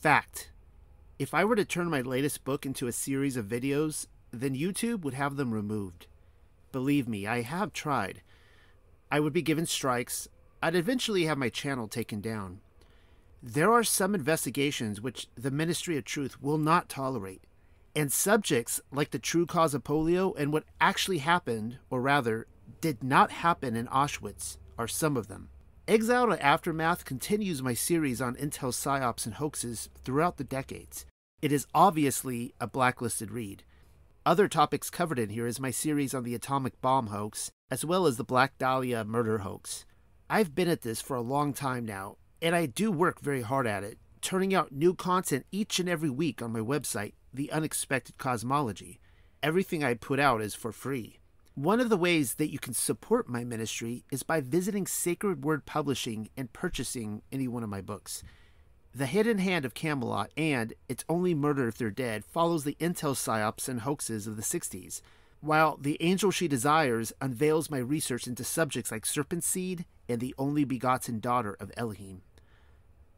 Fact. If I were to turn my latest book into a series of videos, then YouTube would have them removed. Believe me, I have tried. I would be given strikes. I'd eventually have my channel taken down. There are some investigations which the Ministry of Truth will not tolerate, and subjects like the true cause of polio and what actually happened, or rather, did not happen in Auschwitz, are some of them. Exile to Aftermath continues my series on Intel psyops and hoaxes throughout the decades. It is obviously a blacklisted read. Other topics covered in here is my series on the atomic bomb hoax, as well as the Black Dahlia murder hoax. I've been at this for a long time now, and I do work very hard at it, turning out new content each and every week on my website, The Unexpected Cosmology. Everything I put out is for free. One of the ways that you can support my ministry is by visiting Sacred Word Publishing and purchasing any one of my books. The Hidden Hand of Camelot and It's Only Murder If They're Dead follows the intel psyops and hoaxes of the 60s, while The Angel She Desires unveils my research into subjects like Serpent Seed and the Only Begotten Daughter of Elohim.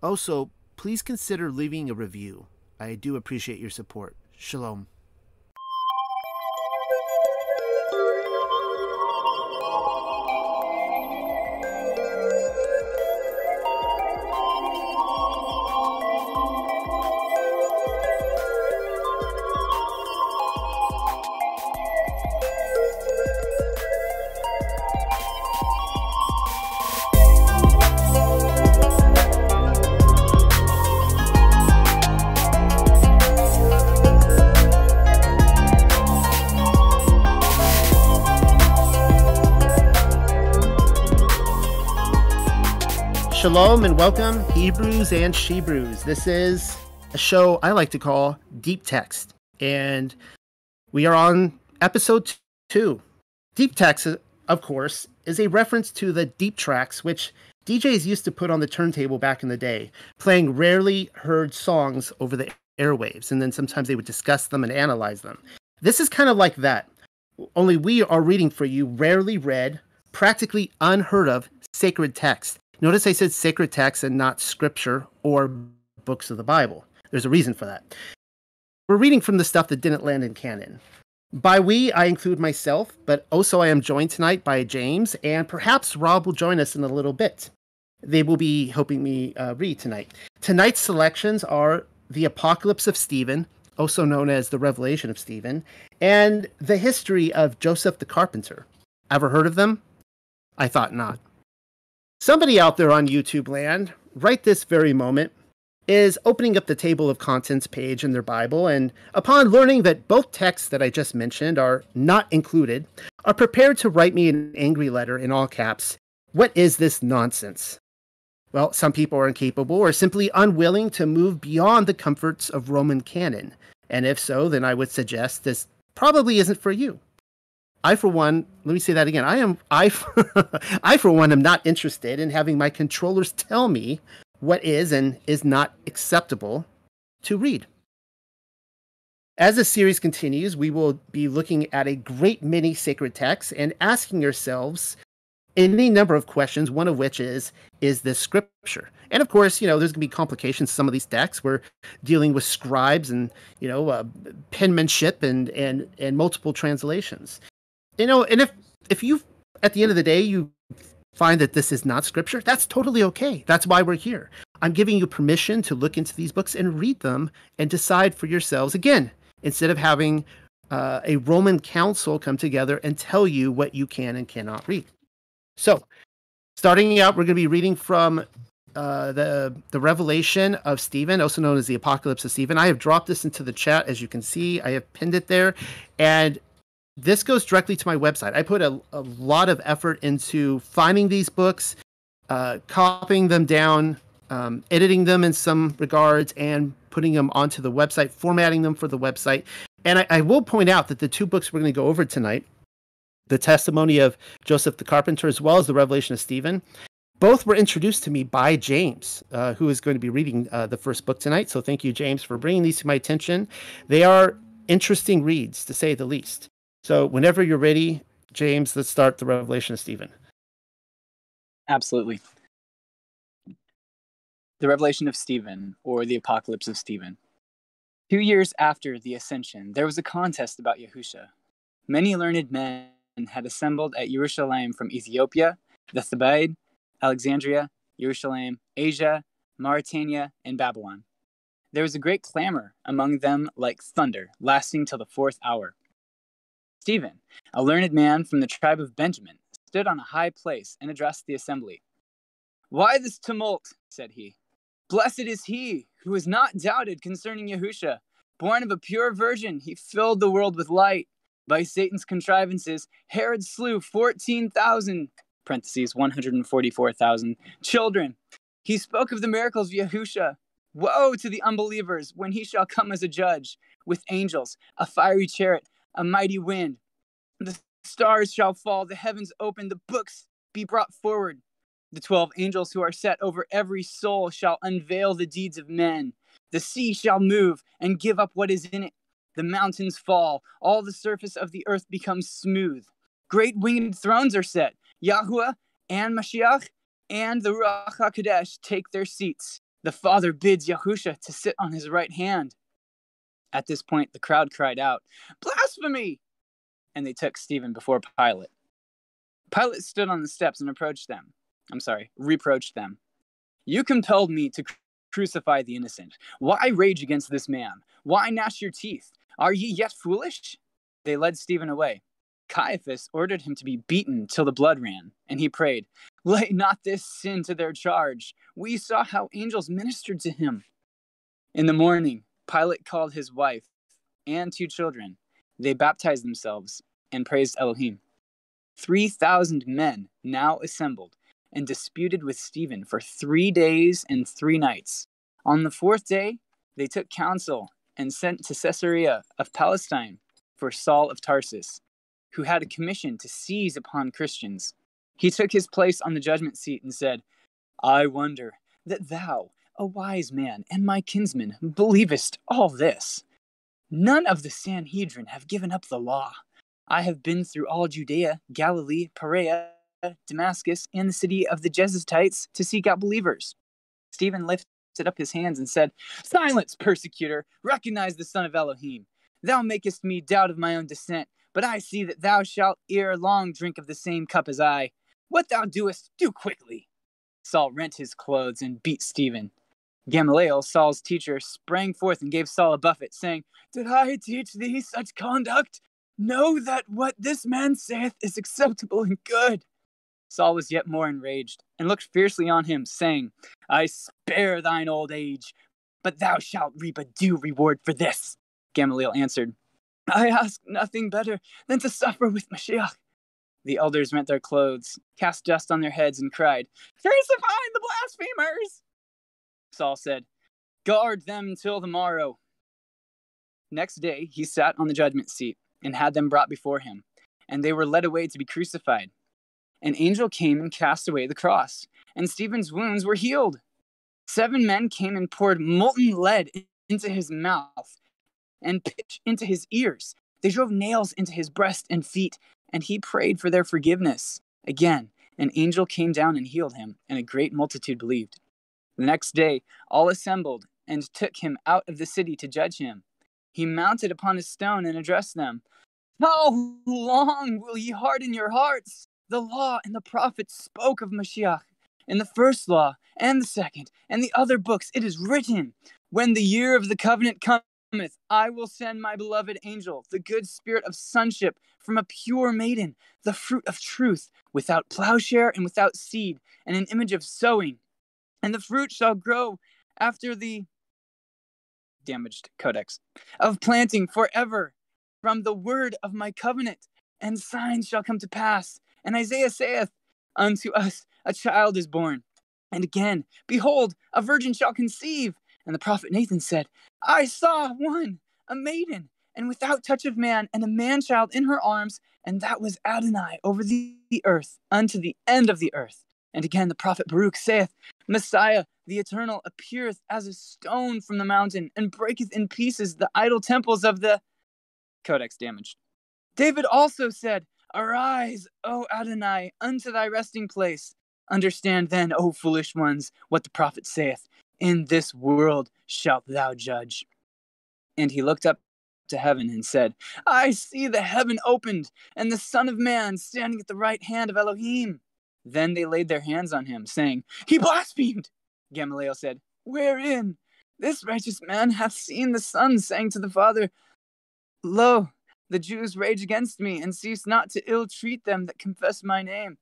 Also, please consider leaving a review. I do appreciate your support. Shalom. And welcome, Hebrews and Shebrews. This is a show I like to call Deep Text, and we are on episode two. Deep Text, of course, is a reference to the deep tracks which DJs used to put on the turntable back in the day, playing rarely heard songs over the airwaves, and then sometimes they would discuss them and analyze them. This is kind of like that, only we are reading for you rarely read, practically unheard of sacred text Notice I said sacred texts and not scripture or books of the Bible. There's a reason for that. We're reading from the stuff that didn't land in canon. By we, I include myself, but also I am joined tonight by James, and perhaps Rob will join us in a little bit. They will be helping me uh, read tonight. Tonight's selections are The Apocalypse of Stephen, also known as The Revelation of Stephen, and The History of Joseph the Carpenter. Ever heard of them? I thought not. Somebody out there on YouTube land, right this very moment, is opening up the table of contents page in their Bible, and upon learning that both texts that I just mentioned are not included, are prepared to write me an angry letter in all caps. What is this nonsense? Well, some people are incapable or simply unwilling to move beyond the comforts of Roman canon. And if so, then I would suggest this probably isn't for you. I, for one, let me say that again. I am, I, I, for one, am not interested in having my controllers tell me what is and is not acceptable to read. As the series continues, we will be looking at a great many sacred texts and asking ourselves any number of questions, one of which is, is this scripture? And of course, you know, there's going to be complications. Some of these texts we're dealing with scribes and, you know, uh, penmanship and, and, and multiple translations you know, and if if you at the end of the day you find that this is not scripture, that's totally okay. That's why we're here. I'm giving you permission to look into these books and read them and decide for yourselves. Again, instead of having uh, a Roman council come together and tell you what you can and cannot read. So, starting out, we're going to be reading from uh, the the Revelation of Stephen, also known as the Apocalypse of Stephen. I have dropped this into the chat, as you can see. I have pinned it there, and this goes directly to my website. I put a, a lot of effort into finding these books, uh, copying them down, um, editing them in some regards, and putting them onto the website, formatting them for the website. And I, I will point out that the two books we're going to go over tonight, the testimony of Joseph the Carpenter, as well as the Revelation of Stephen, both were introduced to me by James, uh, who is going to be reading uh, the first book tonight. So thank you, James, for bringing these to my attention. They are interesting reads, to say the least. So whenever you're ready, James, let's start the revelation of Stephen. Absolutely. the revelation of Stephen, or the apocalypse of Stephen. Two years after the ascension, there was a contest about Yahusha. Many learned men had assembled at Jerusalem from Ethiopia, the Thebaid, Alexandria, Jerusalem, Asia, Mauritania, and Babylon. There was a great clamor among them like thunder, lasting till the fourth hour. Stephen, a learned man from the tribe of Benjamin, stood on a high place and addressed the assembly. Why this tumult? said he. Blessed is he who has not doubted concerning Yahusha. Born of a pure virgin, he filled the world with light. By Satan's contrivances, Herod slew 14,000, parentheses, 144,000 children. He spoke of the miracles of Yahusha. Woe to the unbelievers when he shall come as a judge with angels, a fiery chariot, a mighty wind. The stars shall fall, the heavens open, the books be brought forward. The twelve angels who are set over every soul shall unveil the deeds of men. The sea shall move and give up what is in it. The mountains fall, all the surface of the earth becomes smooth. Great winged thrones are set. Yahuwah and Mashiach and the Ruach HaKodesh take their seats. The Father bids Yahusha to sit on his right hand. At this point, the crowd cried out, Blasphemy! And they took Stephen before Pilate. Pilate stood on the steps and approached them. I'm sorry, reproached them. You compelled me to crucify the innocent. Why rage against this man? Why gnash your teeth? Are ye yet foolish? They led Stephen away. Caiaphas ordered him to be beaten till the blood ran, and he prayed, Lay not this sin to their charge. We saw how angels ministered to him. In the morning, Pilate called his wife and two children. They baptized themselves and praised Elohim. 3,000 men now assembled and disputed with Stephen for three days and three nights. On the fourth day, they took counsel and sent to Caesarea of Palestine for Saul of Tarsus, who had a commission to seize upon Christians. He took his place on the judgment seat and said, I wonder that thou, a wise man and my kinsman, believest all this. None of the Sanhedrin have given up the law. I have been through all Judea, Galilee, Perea, Damascus, and the city of the Jebusites to seek out believers. Stephen lifted up his hands and said, Silence, persecutor! Recognize the Son of Elohim. Thou makest me doubt of my own descent, but I see that thou shalt ere long drink of the same cup as I. What thou doest, do quickly. Saul rent his clothes and beat Stephen. Gamaliel, Saul's teacher, sprang forth and gave Saul a buffet, saying, Did I teach thee such conduct? Know that what this man saith is acceptable and good. Saul was yet more enraged, and looked fiercely on him, saying, I spare thine old age, but thou shalt reap a due reward for this. Gamaliel answered, I ask nothing better than to suffer with Mashiach. The elders rent their clothes, cast dust on their heads, and cried, Crucify the blasphemers! Saul said, Guard them till the morrow. Next day he sat on the judgment seat and had them brought before him, and they were led away to be crucified. An angel came and cast away the cross, and Stephen's wounds were healed. Seven men came and poured molten lead into his mouth and pitch into his ears. They drove nails into his breast and feet, and he prayed for their forgiveness. Again, an angel came down and healed him, and a great multitude believed. The next day, all assembled and took him out of the city to judge him. He mounted upon a stone and addressed them How long will ye harden your hearts? The law and the prophets spoke of Mashiach. In the first law and the second and the other books, it is written When the year of the covenant cometh, I will send my beloved angel, the good spirit of sonship from a pure maiden, the fruit of truth, without plowshare and without seed, and an image of sowing. And the fruit shall grow after the damaged codex of planting forever from the word of my covenant, and signs shall come to pass. And Isaiah saith, Unto us a child is born. And again, behold, a virgin shall conceive and the prophet Nathan said, I saw one, a maiden, and without touch of man, and a man child in her arms, and that was Adonai over the, earth unto the end of the earth. And again the prophet Baruch saith, Messiah, the eternal, appeareth as a stone from the mountain, and breaketh in pieces the idol temples of the codex damaged. David also said, Arise, O Adonai, unto thy resting place. Understand then, O foolish ones, what the prophet saith. In this world shalt thou judge. And he looked up to heaven and said, I see the heaven opened, and the Son of Man standing at the right hand of Elohim. Then they laid their hands on him, saying, He blasphemed. Gamaliel said, Wherein? This righteous man hath seen the Son saying to the Father, Lo, the Jews rage against me, and cease not to ill treat them that confess my name.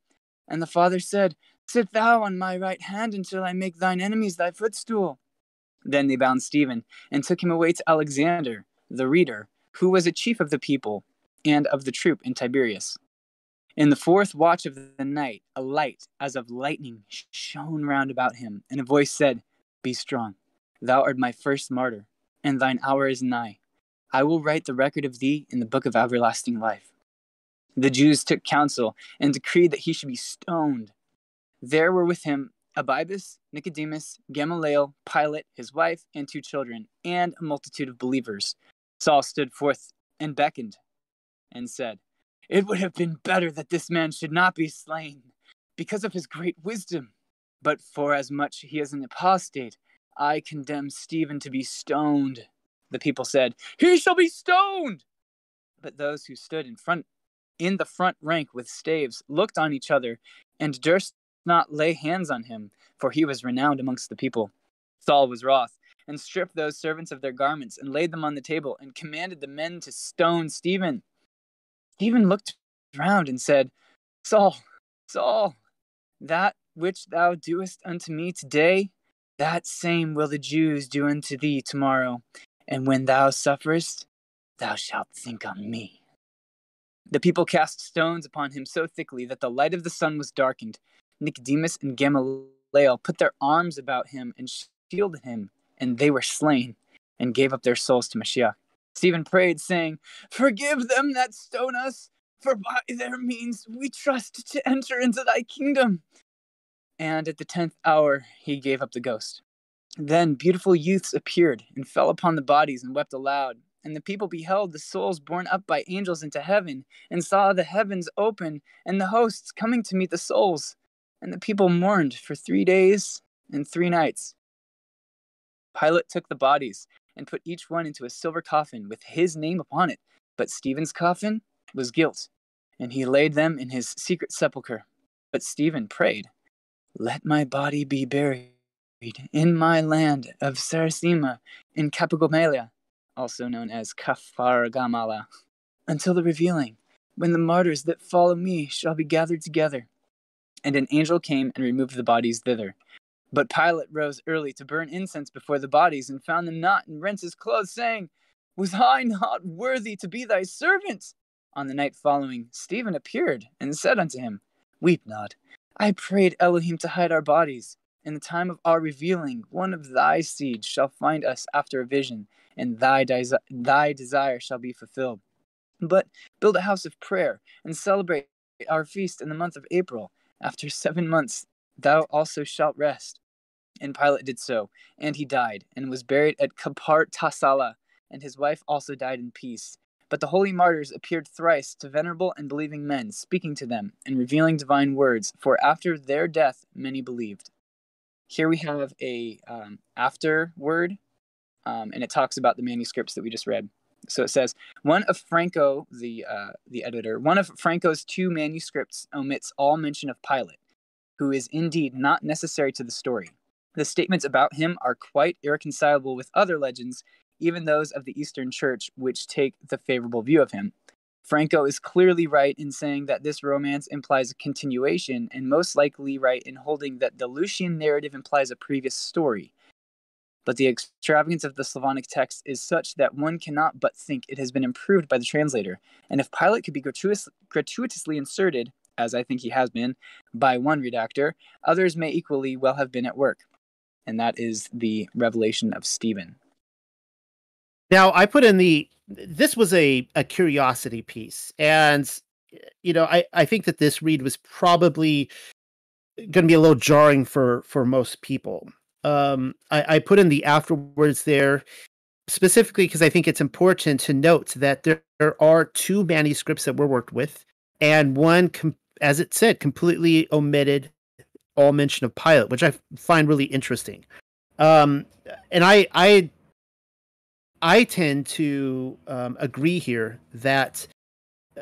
And the Father said, Sit thou on my right hand until I make thine enemies thy footstool. Then they bound Stephen and took him away to Alexander, the reader, who was a chief of the people and of the troop in Tiberias. In the fourth watch of the night, a light as of lightning shone round about him, and a voice said, Be strong. Thou art my first martyr, and thine hour is nigh. I will write the record of thee in the book of everlasting life. The Jews took counsel and decreed that he should be stoned. There were with him Abibas, Nicodemus, Gamaliel, Pilate, his wife, and two children, and a multitude of believers. Saul stood forth and beckoned and said, It would have been better that this man should not be slain, because of his great wisdom. But for as much he is an apostate, I condemn Stephen to be stoned. The people said, He shall be stoned! But those who stood in front in the front rank with staves looked on each other and durst not lay hands on him, for he was renowned amongst the people. Saul was wroth, and stripped those servants of their garments, and laid them on the table, and commanded the men to stone Stephen. Stephen looked round and said, Saul, Saul, that which thou doest unto me today, that same will the Jews do unto thee tomorrow. And when thou sufferest, thou shalt think on me. The people cast stones upon him so thickly that the light of the sun was darkened, Nicodemus and Gamaliel put their arms about him and shielded him, and they were slain and gave up their souls to Mashiach. Stephen prayed, saying, Forgive them that stone us, for by their means we trust to enter into thy kingdom. And at the tenth hour he gave up the ghost. Then beautiful youths appeared and fell upon the bodies and wept aloud. And the people beheld the souls borne up by angels into heaven, and saw the heavens open, and the hosts coming to meet the souls and the people mourned for three days and three nights. Pilate took the bodies and put each one into a silver coffin with his name upon it, but Stephen's coffin was gilt, and he laid them in his secret sepulchre. But Stephen prayed, Let my body be buried in my land of Sarasima in Cappagomelia, also known as Kafar Gamala, until the revealing, when the martyrs that follow me shall be gathered together and an angel came and removed the bodies thither. But Pilate rose early to burn incense before the bodies, and found them not, and rent his clothes, saying, Was I not worthy to be thy servant? On the night following, Stephen appeared, and said unto him, Weep not. I prayed Elohim to hide our bodies. In the time of our revealing, one of thy seed shall find us after a vision, and thy, desi- thy desire shall be fulfilled. But build a house of prayer, and celebrate our feast in the month of April after seven months, thou also shalt rest. And Pilate did so, and he died, and was buried at Kapart Tasala, and his wife also died in peace. But the holy martyrs appeared thrice to venerable and believing men, speaking to them, and revealing divine words, for after their death many believed. Here we have a um, after word, um, and it talks about the manuscripts that we just read. So it says one of Franko, the uh, the editor, one of Franko's two manuscripts omits all mention of Pilate, who is indeed not necessary to the story. The statements about him are quite irreconcilable with other legends, even those of the Eastern Church, which take the favorable view of him. Franko is clearly right in saying that this romance implies a continuation, and most likely right in holding that the Lucian narrative implies a previous story but the extravagance of the Slavonic text is such that one cannot but think it has been improved by the translator. And if Pilate could be gratuitous, gratuitously inserted, as I think he has been, by one redactor, others may equally well have been at work. And that is the revelation of Stephen. Now, I put in the this was a, a curiosity piece. And, you know, I, I think that this read was probably going to be a little jarring for for most people um, I, I put in the afterwards there specifically because I think it's important to note that there, there are two manuscripts that were worked with, and one, com- as it said, completely omitted all mention of Pilate, which I find really interesting. Um, and I I I tend to um, agree here that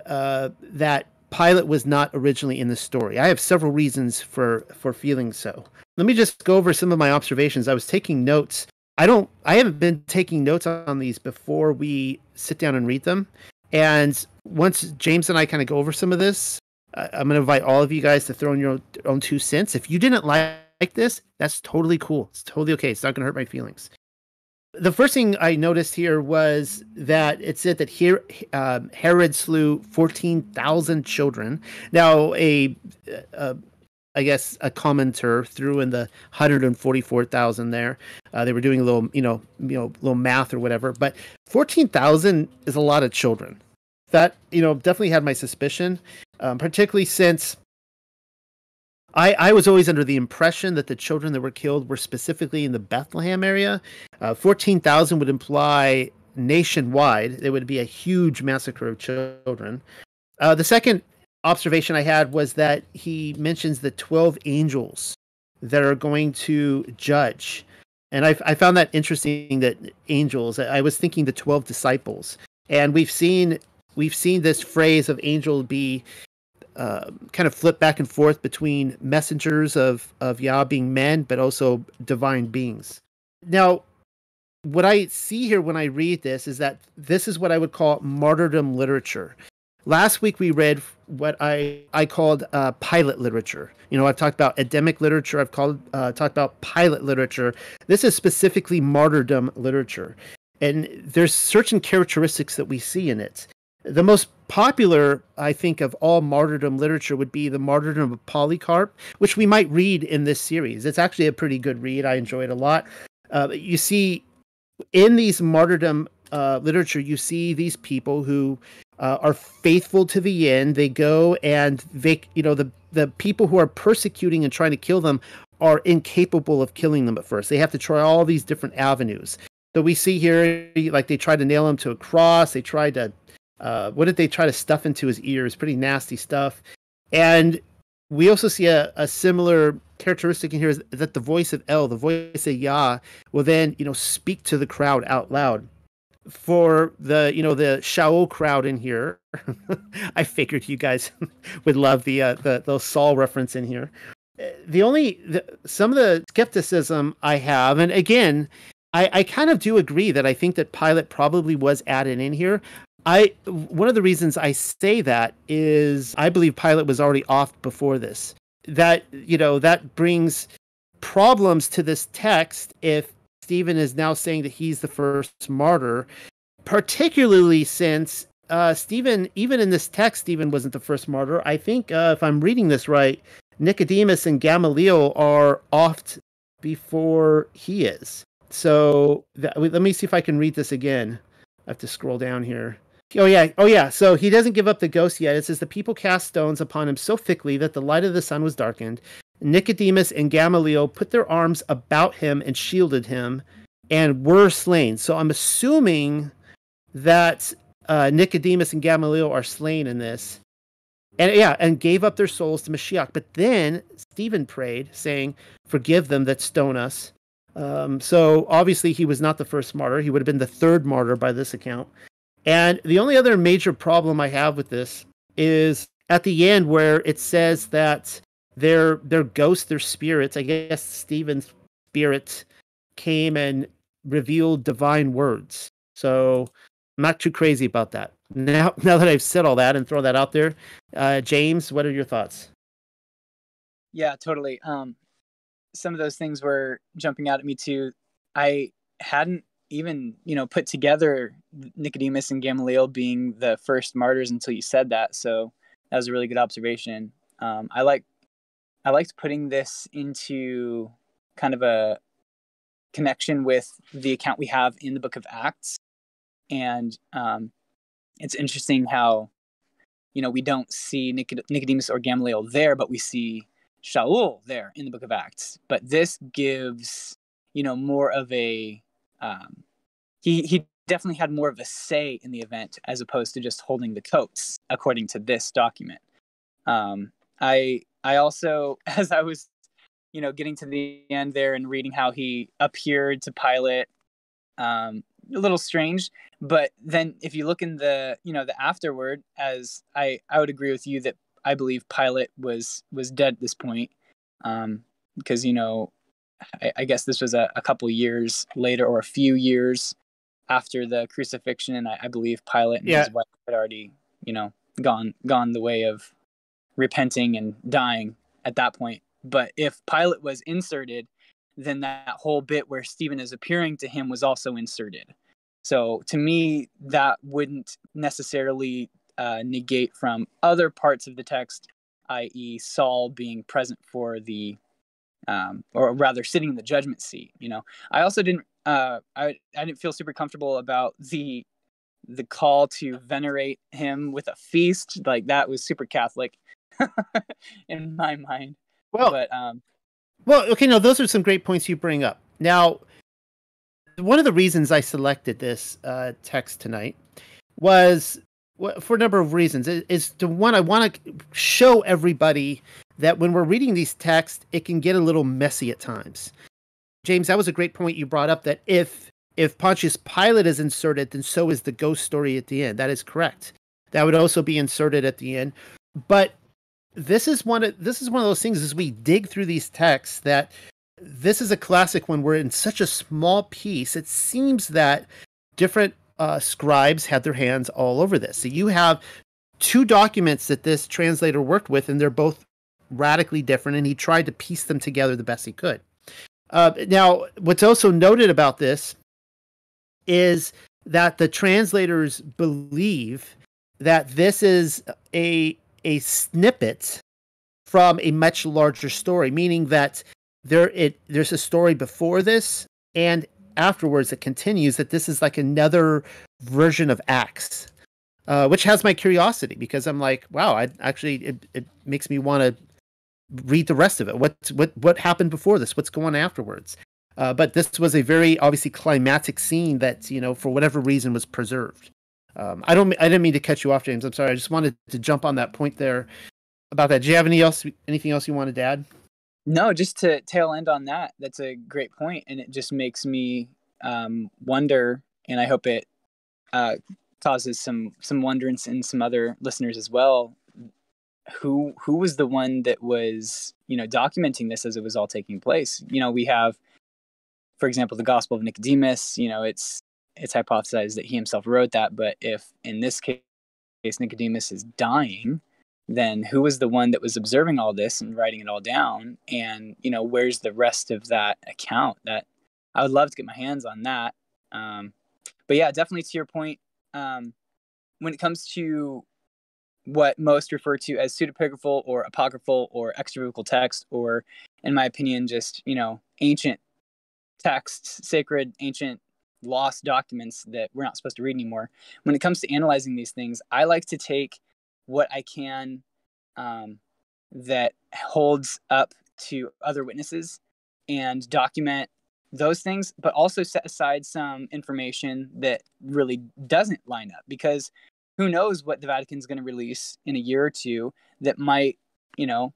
uh, that Pilate was not originally in the story. I have several reasons for for feeling so. Let me just go over some of my observations. I was taking notes. I don't. I haven't been taking notes on these before we sit down and read them. And once James and I kind of go over some of this, I'm going to invite all of you guys to throw in your own two cents. If you didn't like this, that's totally cool. It's totally okay. It's not going to hurt my feelings the first thing I noticed here was that it said that here um, Herod slew fourteen thousand children. Now, a, a I guess a commenter threw in the hundred and forty-four thousand there. Uh, they were doing a little, you know, you know, little math or whatever. But fourteen thousand is a lot of children. That you know definitely had my suspicion, um, particularly since I, I was always under the impression that the children that were killed were specifically in the Bethlehem area. Uh, 14,000 would imply nationwide. There would be a huge massacre of children. Uh, the second observation I had was that he mentions the 12 angels that are going to judge. And I, I found that interesting that angels, I was thinking the 12 disciples. And we've seen we've seen this phrase of angel be uh, kind of flip back and forth between messengers of of Yah being men, but also divine beings. Now, what I see here when I read this is that this is what I would call martyrdom literature. Last week we read what I I called uh, Pilate literature. You know, I've talked about Adamic literature. I've called uh, talked about Pilate literature. This is specifically martyrdom literature, and there's certain characteristics that we see in it. The most popular, I think, of all martyrdom literature would be the martyrdom of Polycarp, which we might read in this series. It's actually a pretty good read. I enjoy it a lot. Uh, you see, in these martyrdom uh, literature, you see these people who uh, are faithful to the end. They go and they, you know, the the people who are persecuting and trying to kill them are incapable of killing them at first. They have to try all these different avenues. So we see here, like they tried to nail him to a cross. They tried to uh, what did they try to stuff into his ears? Pretty nasty stuff. And we also see a, a similar characteristic in here is that the voice of El, the voice of Yah, will then, you know, speak to the crowd out loud. For the, you know, the Shaul crowd in here, I figured you guys would love the uh, the the Saul reference in here. The only the, some of the skepticism I have, and again, I, I kind of do agree that I think that Pilate probably was added in here. I one of the reasons I say that is I believe Pilate was already off before this. That you know that brings problems to this text if Stephen is now saying that he's the first martyr, particularly since uh, Stephen, even in this text, Stephen wasn't the first martyr. I think uh, if I'm reading this right, Nicodemus and Gamaliel are oft before he is. So that, let me see if I can read this again. I have to scroll down here. Oh yeah, oh yeah. So he doesn't give up the ghost yet. It says the people cast stones upon him so thickly that the light of the sun was darkened. Nicodemus and Gamaliel put their arms about him and shielded him, and were slain. So I'm assuming that uh, Nicodemus and Gamaliel are slain in this, and yeah, and gave up their souls to Mashiach. But then Stephen prayed, saying, "Forgive them that stone us." Um, so obviously he was not the first martyr. He would have been the third martyr by this account. And the only other major problem I have with this is at the end where it says that their their ghosts, their spirits, I guess Stephen's spirit came and revealed divine words. So I'm not too crazy about that. Now now that I've said all that and throw that out there, uh, James, what are your thoughts? Yeah, totally. Um, some of those things were jumping out at me too. I hadn't even you know put together Nicodemus and Gamaliel being the first martyrs until you said that. So that was a really good observation. Um, I like I liked putting this into kind of a connection with the account we have in the Book of Acts, and um, it's interesting how you know we don't see Nicodemus or Gamaliel there, but we see Shaul there in the Book of Acts. But this gives you know more of a um, he he definitely had more of a say in the event as opposed to just holding the coats, according to this document. Um, I I also, as I was you know, getting to the end there and reading how he appeared to Pilate, um, a little strange. But then if you look in the, you know, the afterward, as I, I would agree with you that I believe Pilate was was dead at this point, um, because you know, I, I guess this was a, a couple years later or a few years after the crucifixion, and I, I believe Pilate and Yeah. his wife had already, you know, gone gone the way of repenting and dying at that point. But if Pilate was inserted, then that whole bit where Stephen is appearing to him was also inserted. So to me, that wouldn't necessarily uh, negate from other parts of the text, i.e., Saul being present for the, um, or rather sitting in the judgment seat. You know, I also didn't, uh, I I didn't feel super comfortable about the the call to venerate him with a feast. Like that was super Catholic in my mind. Well, but um, Well, okay, Now those are some great points you bring up. Now, one of the reasons I selected this uh, text tonight was for a number of reasons. Is, to one, I want to show everybody that when we're reading these texts, it can get a little messy at times. James, that was a great point you brought up. That if if Pontius Pilate is inserted, then so is the ghost story at the end. That is correct. That would also be inserted at the end. But this is one of this is one of those things as we dig through these texts that this is a classic when we're in such a small piece it seems that different uh, scribes had their hands all over this. So you have two documents that this translator worked with and they're both radically different and he tried to piece them together the best he could. Uh, now what's also noted about this is that the translators believe that this is a a snippet from a much larger story, meaning that there it there's a story before this and afterwards it continues that this is like another version of Acts, uh, which has my curiosity because I'm like, wow, I actually it, it makes me want to read the rest of it. What what what happened before this? What's going on afterwards? Uh, but this was a very obviously climatic scene that you know for whatever reason was preserved. Um, I don't. I didn't mean to cut you off, James. I'm sorry. I just wanted to jump on that point there about that. Do you have any else? Anything else you wanted to add? No, just to tail end on that. That's a great point, and it just makes me um, wonder, and I hope it uh, causes some some wonderance in some other listeners as well. Who who was the one that was you know documenting this as it was all taking place? You know, we have, for example, the Gospel of Nicodemus. You know, it's it's hypothesized that he himself wrote that, but if in this case Nicodemus is dying, then who was the one that was observing all this and writing it all down? And you know, where's the rest of that account? That I would love to get my hands on that. Um, but yeah, definitely to your point, um, when it comes to what most refer to as pseudepigraphal or apocryphal or extra-biblical text, or in my opinion, just you know, ancient texts, sacred, ancient, lost documents that we're not supposed to read anymore. When it comes to analyzing these things, I like to take what I can um, that holds up to other witnesses and document those things, but also set aside some information that really doesn't line up because who knows what the Vatican's going to release in a year or two that might, you know,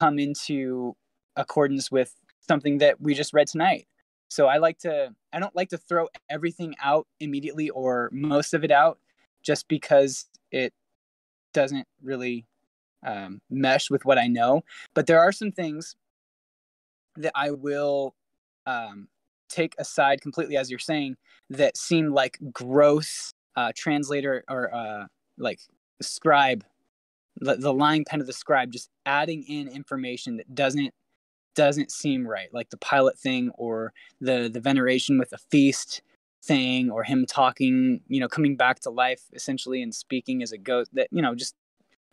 come into accordance with something that we just read tonight. So I like to I don't like to throw everything out immediately or most of it out just because it doesn't really um, mesh with what I know. But there are some things that I will um, take aside completely, as you're saying, that seem like gross uh, translator or uh, like scribe, the, the lying pen of the scribe, just adding in information that doesn't doesn't seem right, like the Pilate thing or the the veneration with a feast thing or him talking, you know, coming back to life essentially and speaking as a ghost. That you know, just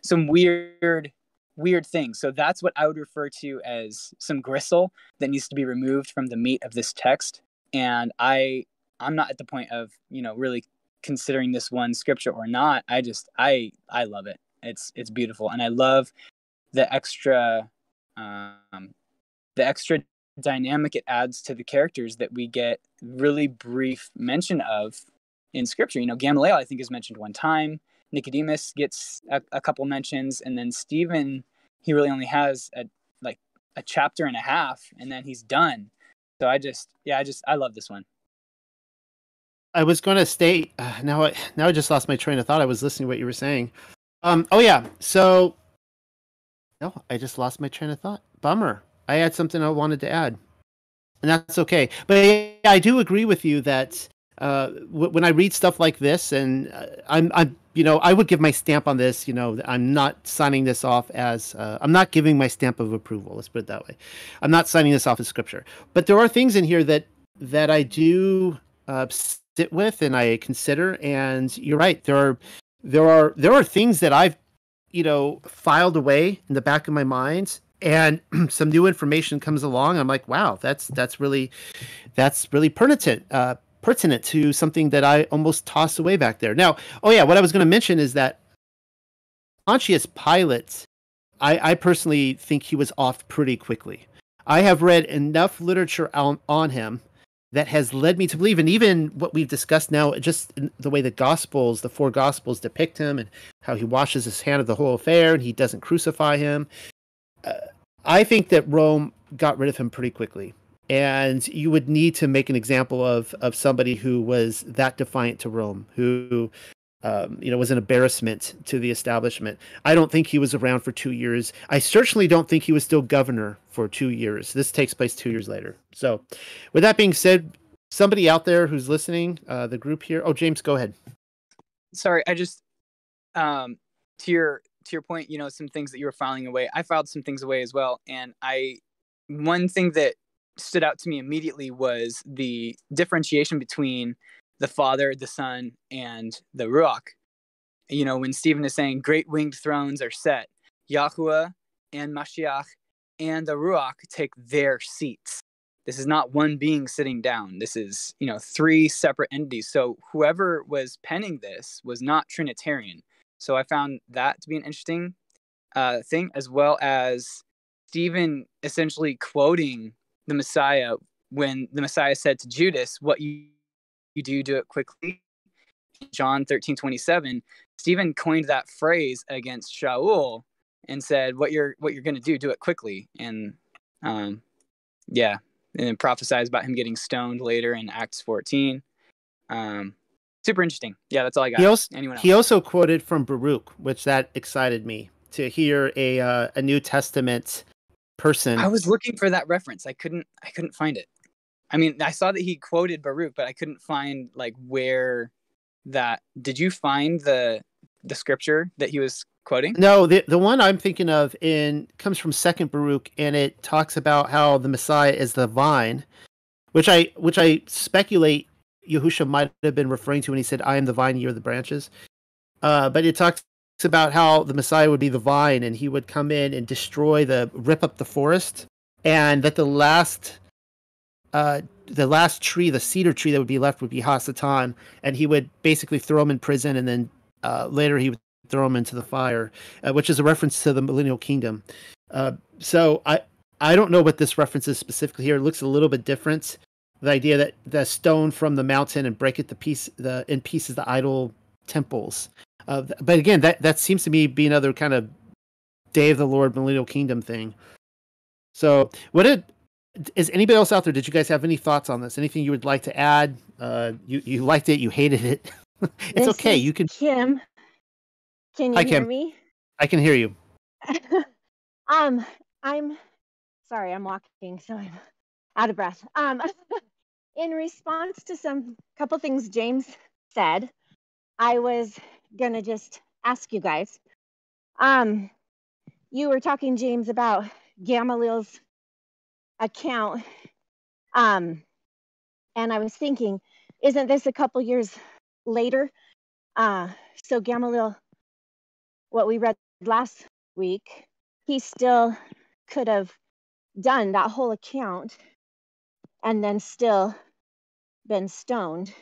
some weird weird things. So that's what I would refer to as some gristle that needs to be removed from the meat of this text. And I I'm not at the point of, you know, really considering this one scripture or not. I just I I love it. It's it's beautiful and I love the extra um the extra dynamic it adds to the characters that we get really brief mention of in scripture. You know, Gamaliel I think is mentioned one time. Nicodemus gets a, a couple mentions, and then Stephen he really only has a, like a chapter and a half, and then he's done. So I just, yeah, I just, I love this one. I was going to state uh, now. I, now I just lost my train of thought. I was listening to what you were saying. Um. Oh yeah. So. No, I just lost my train of thought. Bummer. I had something I wanted to add, and that's okay. But I do agree with you that uh, when I read stuff like this, and uh, I'm, I'm, you know, I would give my stamp on this. You know, I'm not signing this off as, uh, I'm not giving my stamp of approval. Let's put it that way. I'm not signing this off as scripture. But there are things in here that that I do uh, sit with and I consider. And you're right. There are there are there are things that I've you know filed away in the back of my mind and some new information comes along i'm like wow that's that's really that's really pertinent uh, pertinent to something that I almost tossed away back there. Now, oh yeah, what I was going to mention is that Pontius Pilate, I, I personally think he was off pretty quickly. I have read enough literature on, on him that has led me to believe, and even what we've discussed now, just the way the Gospels, the four Gospels depict him, and how he washes his hand of the whole affair, and he doesn't crucify him. I think that Rome got rid of him pretty quickly and you would need to make an example of of somebody who was that defiant to Rome, who um, you know was an embarrassment to the establishment. I don't think he was around for two years. I certainly don't think he was still governor for two years. This takes place two years later. So, with that being said, somebody out there who's listening, uh, the group here. Oh, James, go ahead. Sorry, I just um, to your to your point. You know, some things that you were filing away. I filed some things away as well, and I one thing that stood out to me immediately was the differentiation between the Father, the Son, and the Ruach. You know, when Stephen is saying great winged thrones are set, Yahuwah and Mashiach and the Ruach take their seats. This is not one being sitting down. This is, you know, three separate entities. So whoever was penning this was not Trinitarian. So I found that to be an interesting uh, thing, as well as Stephen essentially quoting the Messiah when the Messiah said to Judas, What you, you do, do it quickly. John 13, 27, Stephen coined that phrase against Shaul and said, What you're what you're gonna do, do it quickly. And um yeah, and then prophesies about him getting stoned later in Acts 14. Um super interesting. Yeah, that's all I got. He also, Anyone else? He also quoted from Baruch, which that excited me to hear a uh, a New Testament person. I was looking for that reference. I couldn't I couldn't find it. I mean, I saw that he quoted Baruch, but I couldn't find like where that did you find the the scripture that he was quoting? No, the the one I'm thinking of in comes from Second Baruch, and it talks about how the Messiah is the vine, which I which I speculate Yahusha might have been referring to when he said, "I am the vine, you're the branches." Uh, but it talks about how the Messiah would be the vine and he would come in and destroy the rip up the forest and that the last uh, the last tree, the cedar tree that would be left would be Hasatan, and he would basically throw him in prison, and then uh, later he would throw him into the fire, uh, which is a reference to the millennial kingdom. Uh, so I I don't know what this reference is specifically here. It looks a little bit different. The idea that the stone from the mountain and break it to piece the in pieces the idol temples uh, but again, that that seems to me be another kind of Day of the Lord Millennial Kingdom thing. So, what did is anybody else out there? Did you guys have any thoughts on this? Anything you would like to add? Uh, you you liked it, you hated it. it's this okay. You can. Kim, can you Hi, hear Kim. me? I can hear you. um, I'm sorry, I'm walking, so I'm out of breath. Um, in response to some couple things James said, I was gonna just ask you guys. Um, you were talking, James, about Gamaliel's account. Um, and I was thinking, isn't this a couple years later? Uh, so Gamaliel, what we read last week, he still could have done that whole account and then still been stoned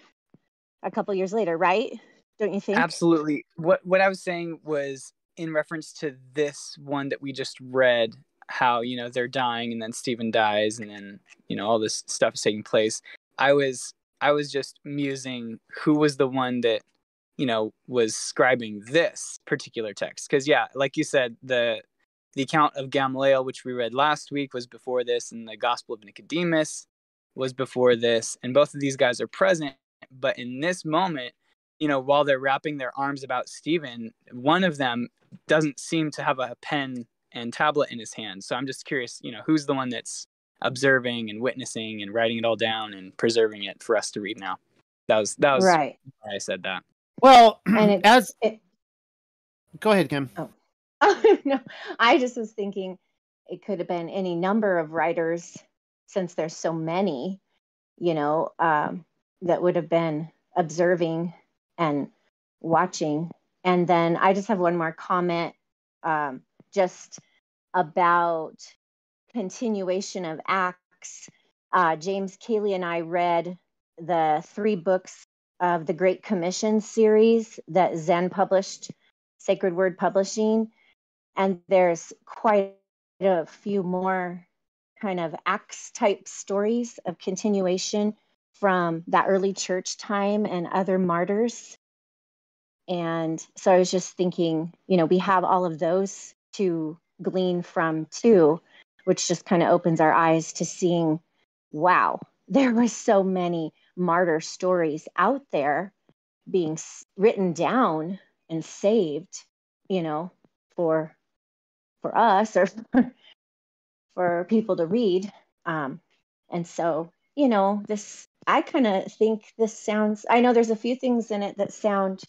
a couple years later, right? don't you think? Absolutely. What what I was saying was in reference to this one that we just read, how you know they're dying and then Stephen dies and then you know all this stuff is taking place. I was I was just musing who was the one that you know was scribing this particular text because yeah, like you said, the the account of Gamaliel, which we read last week, was before this, and the Gospel of Nicodemus was before this. And both of these guys are present. But in this moment, you know, while they're wrapping their arms about Stephen, one of them doesn't seem to have a pen and tablet in his hand. So I'm just curious, you know, who's the one that's observing and witnessing and writing it all down and preserving it for us to read now? That was that was right. why I said that. Well, And it- as it- go ahead, Kim. Oh no, I just was thinking it could have been any number of writers since there's so many, you know, um, that would have been observing and watching. And then I just have one more comment um, just about continuation of Acts. Uh, James Cayley and I read the three books of the Great Commission series that Zen published, Sacred Word Publishing and there's quite a few more kind of acts type stories of continuation from that early church time and other martyrs. And so i was just thinking you know we have all of those to glean from too which just kind of opens our eyes to seeing wow there was so many martyr stories out there being written down and saved you know for for us or for people to read. Um, and so, you know, this, I kind of think this sounds, I know there's a few things in it that sound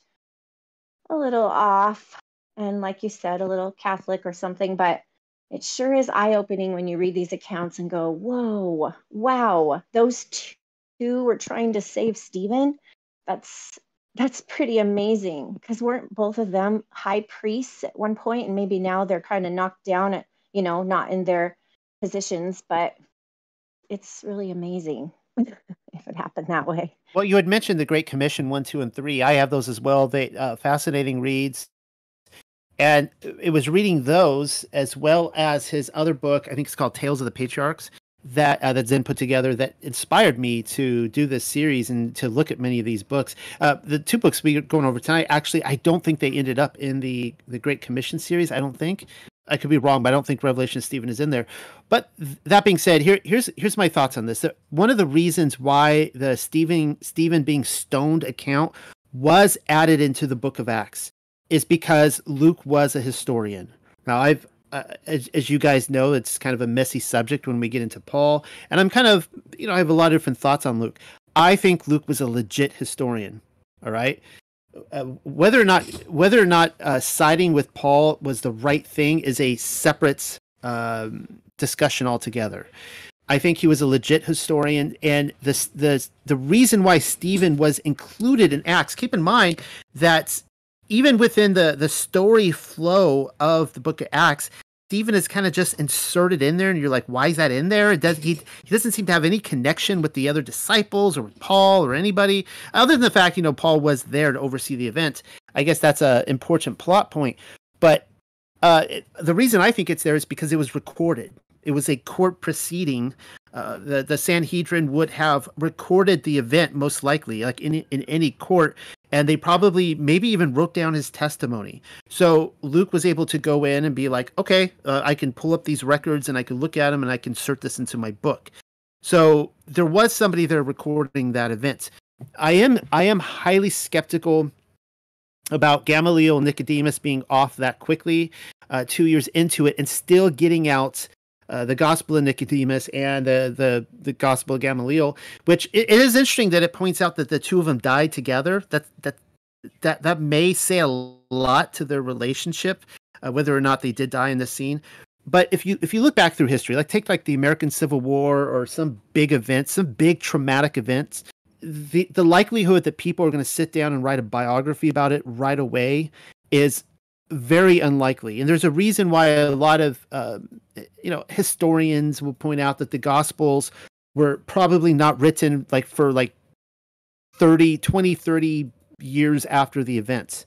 a little off and, like you said, a little Catholic or something, but it sure is eye opening when you read these accounts and go, whoa, wow, those two were trying to save Stephen. That's that's pretty amazing because weren't both of them high priests at one point and maybe now they're kind of knocked down at you know not in their positions but it's really amazing if it happened that way Well, you had mentioned the Great Commission one, two, and three. I have those as well. They uh, fascinating reads, and it was reading those as well as his other book. I think it's called Tales of the Patriarchs that uh, that Zen put together that inspired me to do this series and to look at many of these books. Uh, the two books we're going over tonight, actually, I don't think they ended up in the the Great Commission series. I don't think. I could be wrong, but I don't think Revelation Stephen is in there. But th- that being said, here here's here's my thoughts on this. One of the reasons why the Stephen Stephen being stoned account was added into the Book of Acts is because Luke was a historian. Now I've uh, as, as you guys know, it's kind of a messy subject when we get into Paul, and I'm kind of you know I have a lot of different thoughts on Luke. I think Luke was a legit historian. All right. Uh, whether or not whether or not uh, siding with Paul was the right thing is a separate um, discussion altogether. I think he was a legit historian, and the the the reason why Stephen was included in Acts. Keep in mind that even within the the story flow of the Book of Acts, Stephen is kind of just inserted in there, and you're like, why is that in there? It does he he doesn't seem to have any connection with the other disciples or with Paul or anybody, other than the fact you know Paul was there to oversee the event. I guess that's a important plot point, but uh, it, the reason I think it's there is because it was recorded. It was a court proceeding. Uh, the the Sanhedrin would have recorded the event most likely, like in in any court, and they probably maybe even wrote down his testimony. So Luke was able to go in and be like, okay, uh, I can pull up these records and I can look at them and I can insert this into my book. So there was somebody there recording that event. I am I am highly skeptical about Gamaliel Nicodemus being off that quickly, uh, two years into it, and still getting out uh, the Gospel of Nicodemus and the the the Gospel of Gamaliel. Which it, it is interesting that it points out that the two of them died together. That that that that may say a lot to their relationship, uh, whether or not they did die in this scene. But if you if you look back through history, like take like the American Civil War or some big events, some big traumatic events, the the likelihood that people are going to sit down and write a biography about it right away is very unlikely. And there's a reason why a lot of uh, you know historians will point out that the Gospels were probably not written like for like 30, 20, 30 years after the events.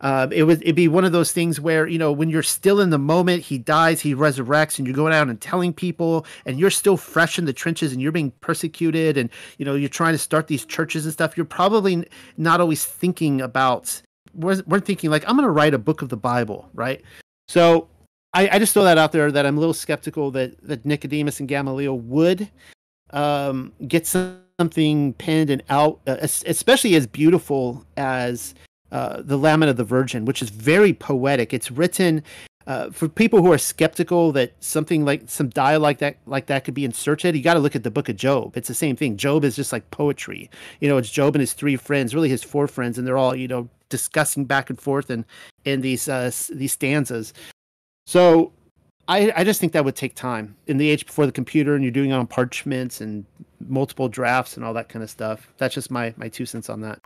Uh, it would it'd be one of those things where you know when you're still in the moment, he dies, he resurrects, and you're going out and telling people, and you're still fresh in the trenches, and you're being persecuted, and you know you're trying to start these churches and stuff. You're probably not always thinking about we're, thinking like I'm going to write a book of the Bible, right? So I, I just throw that out there that I'm a little skeptical that that Nicodemus and Gamaliel would um, get something penned and out, uh, especially as beautiful as uh, the Lament of the Virgin, which is very poetic. It's written uh, for people who are skeptical that something like some dialogue like that like that could be inserted. You got to look at the Book of Job. It's the same thing. Job is just like poetry. You know, it's Job and his three friends, really his four friends, and they're all you know discussing back and forth and in these uh, these stanzas. So I, I just think that would take time in the age before the computer and you're doing it on parchments and multiple drafts and all that kind of stuff. That's just my my two cents on that.